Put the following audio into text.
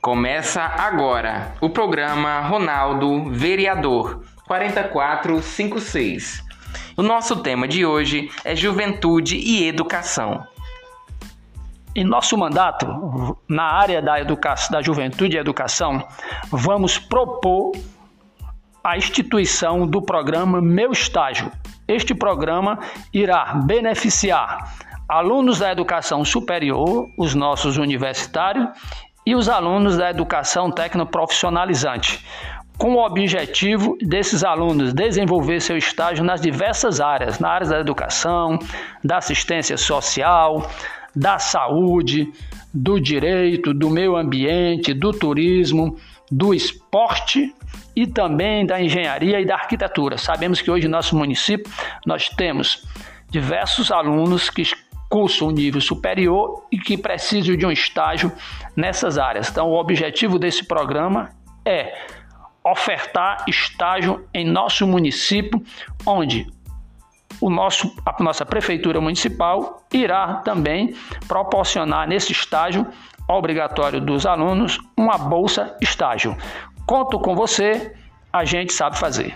Começa agora o programa Ronaldo Vereador 4456. O nosso tema de hoje é Juventude e Educação. Em nosso mandato, na área da, educação, da juventude e educação, vamos propor a instituição do programa Meu Estágio. Este programa irá beneficiar alunos da educação superior, os nossos universitários, e os alunos da educação tecnoprofissionalizante, com o objetivo desses alunos desenvolver seu estágio nas diversas áreas, na área da educação, da assistência social, da saúde, do direito, do meio ambiente, do turismo, do esporte e também da engenharia e da arquitetura. Sabemos que hoje no nosso município nós temos diversos alunos que cursam o nível superior e que precisam de um estágio nessas áreas. Então, o objetivo desse programa é ofertar estágio em nosso município, onde o nosso, a nossa prefeitura municipal irá também proporcionar nesse estágio obrigatório dos alunos uma bolsa estágio. Conto com você, a gente sabe fazer.